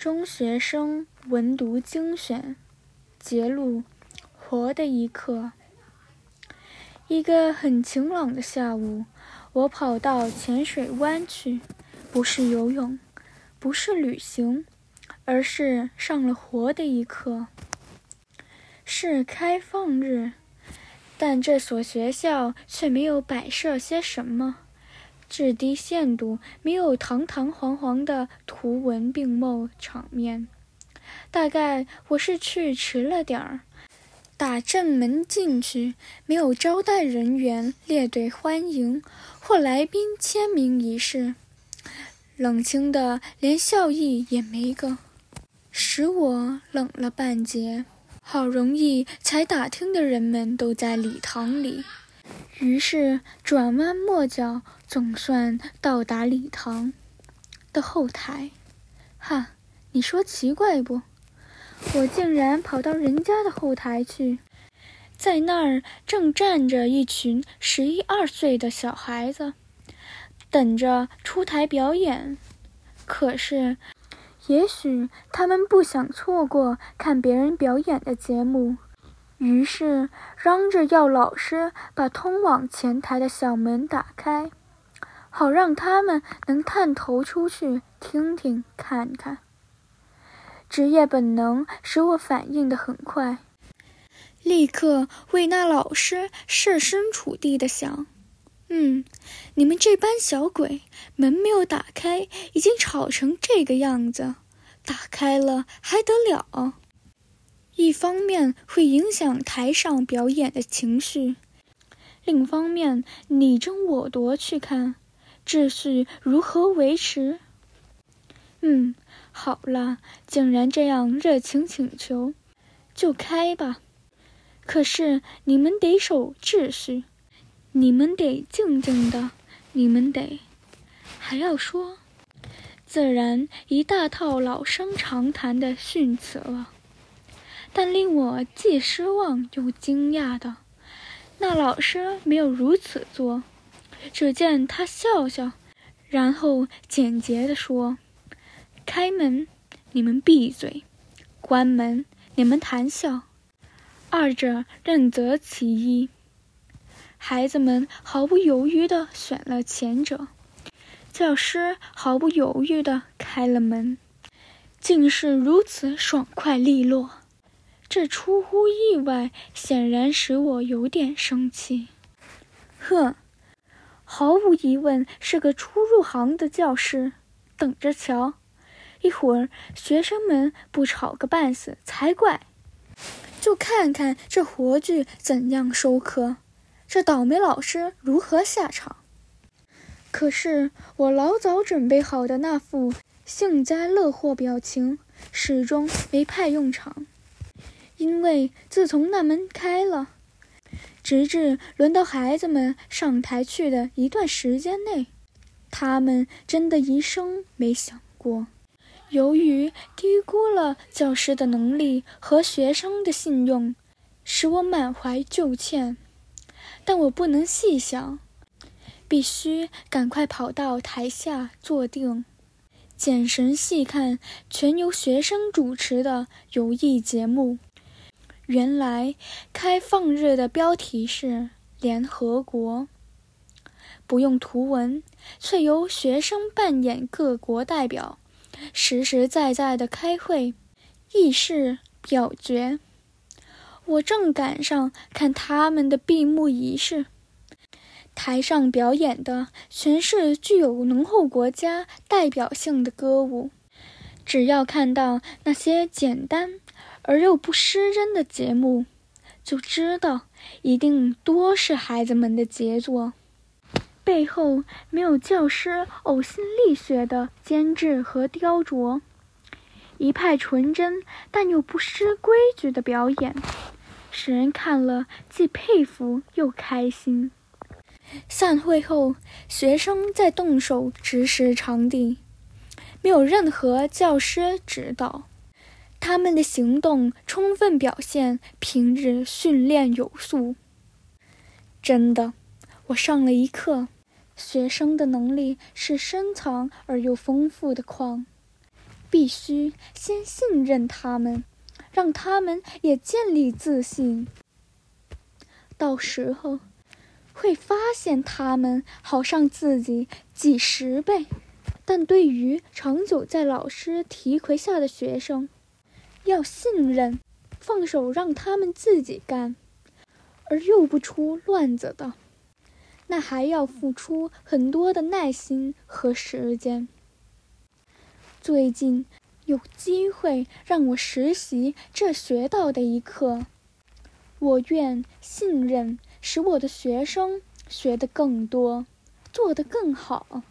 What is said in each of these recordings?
中学生文读精选节录：活的一刻。一个很晴朗的下午，我跑到浅水湾去，不是游泳，不是旅行，而是上了活的一课。是开放日，但这所学校却没有摆设些什么。至低限度没有堂堂皇皇的图文并茂场面。大概我是去迟了点儿，打正门进去，没有招待人员列队欢迎或来宾签名仪式，冷清的连笑意也没个，使我冷了半截。好容易才打听的人们都在礼堂里。于是转弯抹角，总算到达礼堂的后台。哈，你说奇怪不？我竟然跑到人家的后台去，在那儿正站着一群十一二岁的小孩子，等着出台表演。可是，也许他们不想错过看别人表演的节目。于是嚷着要老师把通往前台的小门打开，好让他们能探头出去听听看看。职业本能使我反应得很快，立刻为那老师设身处地的想：嗯，你们这班小鬼，门没有打开，已经吵成这个样子，打开了还得了？一方面会影响台上表演的情绪，另一方面你争我夺去看秩序如何维持。嗯，好了，竟然这样热情请求，就开吧。可是你们得守秩序，你们得静静的，你们得还要说，自然一大套老生常谈的训词了。但令我既失望又惊讶的，那老师没有如此做。只见他笑笑，然后简洁地说：“开门，你们闭嘴；关门，你们谈笑。二者任择其一。”孩子们毫不犹豫地选了前者，教师毫不犹豫地开了门，竟是如此爽快利落。这出乎意外，显然使我有点生气。哼，毫无疑问是个初入行的教师，等着瞧，一会儿学生们不吵个半死才怪。就看看这活剧怎样收科，这倒霉老师如何下场。可是我老早准备好的那副幸灾乐祸表情，始终没派用场。因为自从那门开了，直至轮到孩子们上台去的一段时间内，他们真的一生没想过。由于低估了教师的能力和学生的信用，使我满怀旧歉。但我不能细想，必须赶快跑到台下坐定，眼神细看全由学生主持的游艺节目。原来开放日的标题是联合国，不用图文，却由学生扮演各国代表，实实在在的开会、议事、表决。我正赶上看他们的闭幕仪式，台上表演的全是具有浓厚国家代表性的歌舞，只要看到那些简单。而又不失真的节目，就知道一定多是孩子们的杰作，背后没有教师呕心沥血的监制和雕琢，一派纯真但又不失规矩的表演，使人看了既佩服又开心。散会后，学生在动手指使场地，没有任何教师指导。他们的行动充分表现平日训练有素。真的，我上了一课，学生的能力是深藏而又丰富的矿。必须先信任他们，让他们也建立自信。到时候，会发现他们好上自己几十倍。但对于长久在老师提携下的学生，要信任，放手让他们自己干，而又不出乱子的，那还要付出很多的耐心和时间。最近有机会让我实习这学到的一课。我愿信任，使我的学生学得更多，做得更好。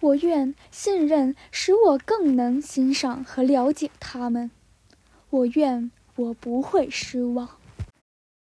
我愿信任，使我更能欣赏和了解他们。我愿我不会失望。